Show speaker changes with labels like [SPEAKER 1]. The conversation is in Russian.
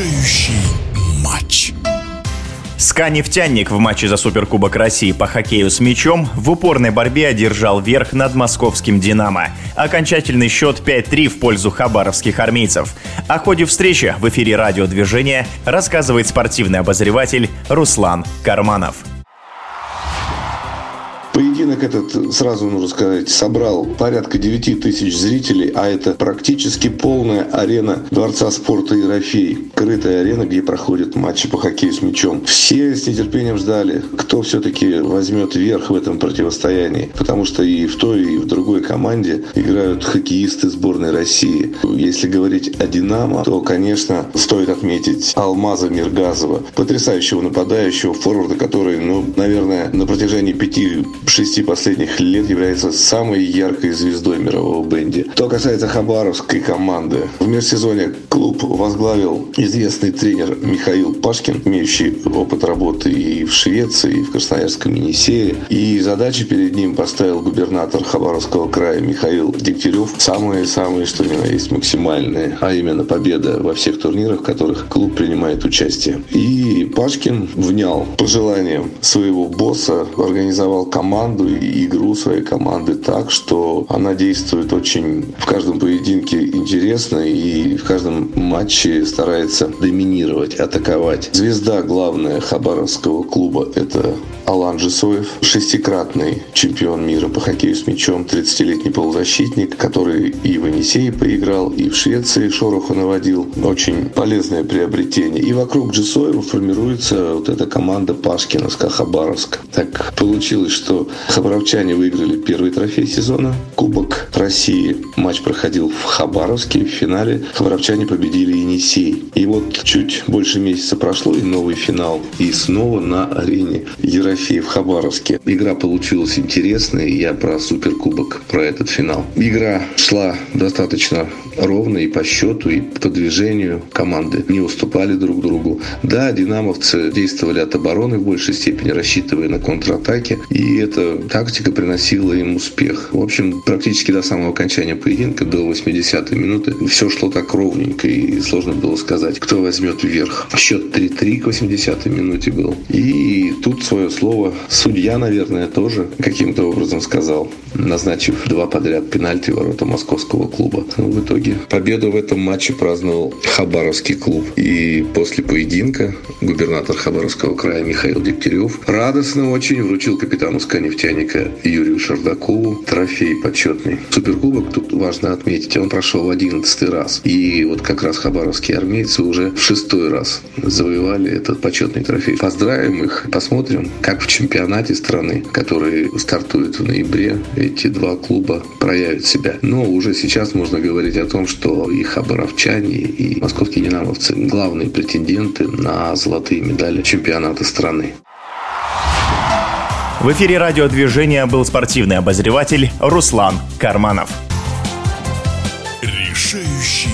[SPEAKER 1] решающий матч. СКА «Нефтяник» в матче за Суперкубок России по хоккею с мячом в упорной борьбе одержал верх над московским «Динамо». Окончательный счет 5-3 в пользу хабаровских армейцев. О ходе встречи в эфире радиодвижения рассказывает спортивный обозреватель Руслан Карманов.
[SPEAKER 2] Поединок этот, сразу нужно сказать, собрал порядка 9 тысяч зрителей, а это практически полная арена Дворца спорта Ерофей. Крытая арена, где проходят матчи по хоккею с мячом. Все с нетерпением ждали, кто все-таки возьмет верх в этом противостоянии. Потому что и в той, и в другой команде играют хоккеисты сборной России. Если говорить о «Динамо», то, конечно, стоит отметить Алмаза Миргазова, потрясающего нападающего, форварда, который, ну, наверное, на протяжении пяти шести последних лет является самой яркой звездой мирового бенди. Что касается хабаровской команды, в межсезонье клуб возглавил известный тренер Михаил Пашкин, имеющий опыт работы и в Швеции, и в Красноярском Енисее. И задачи перед ним поставил губернатор Хабаровского края Михаил Дегтярев. Самые-самые, что ни на есть, максимальные, а именно победа во всех турнирах, в которых клуб принимает участие. И Пашкин внял пожеланиям своего босса, организовал команду команду и игру своей команды так, что она действует очень в каждом поединке интересно и в каждом матче старается доминировать, атаковать. Звезда главная Хабаровского клуба – это Алан Жисоев, шестикратный чемпион мира по хоккею с мячом, 30-летний полузащитник, который и в Енисее поиграл, и в Швеции шороху наводил. Очень полезное приобретение. И вокруг Джисоева формируется вот эта команда Пашкина с Хабаровск. Так получилось, что Хабаровчане выиграли первый трофей сезона, Кубок России. Матч проходил в Хабаровске. В финале хабаровчане победили Енисей. И вот чуть больше месяца прошло, и новый финал. И снова на арене Ерофеев в Хабаровске. Игра получилась интересная. Я про суперкубок, про этот финал. Игра шла достаточно ровно и по счету, и по движению команды. Не уступали друг другу. Да, динамовцы действовали от обороны в большей степени, рассчитывая на контратаки. И эта тактика приносила им успех. В общем, практически до самого окончания поединка, до 80-й минуты, все шло так ровненько, и сложно было сказать, кто возьмет вверх. Счет 3-3 к 80-й минуте был. И тут свое слово судья, наверное, тоже каким-то образом сказал, назначив два подряд пенальти ворота московского клуба. Но в итоге победу в этом матче праздновал Хабаровский клуб. И после поединка губернатор Хабаровского края Михаил Дегтярев радостно очень вручил капитану СКА нефтяника Юрию Шардакову трофей почетный. Суперкубок, тут важно отметить, он прошел в одиннадцатый раз. И вот как раз хабаровские армейцы уже в шестой раз завоевали этот почетный трофей. Поздравим их, посмотрим, как в чемпионате страны, который стартует в ноябре, эти два клуба проявят себя. Но уже сейчас можно говорить о том, что и хабаровчане, и московские динамовцы главные претенденты на золотые медали чемпионата страны.
[SPEAKER 1] В эфире радиодвижения был спортивный обозреватель Руслан Карманов.
[SPEAKER 3] Решающий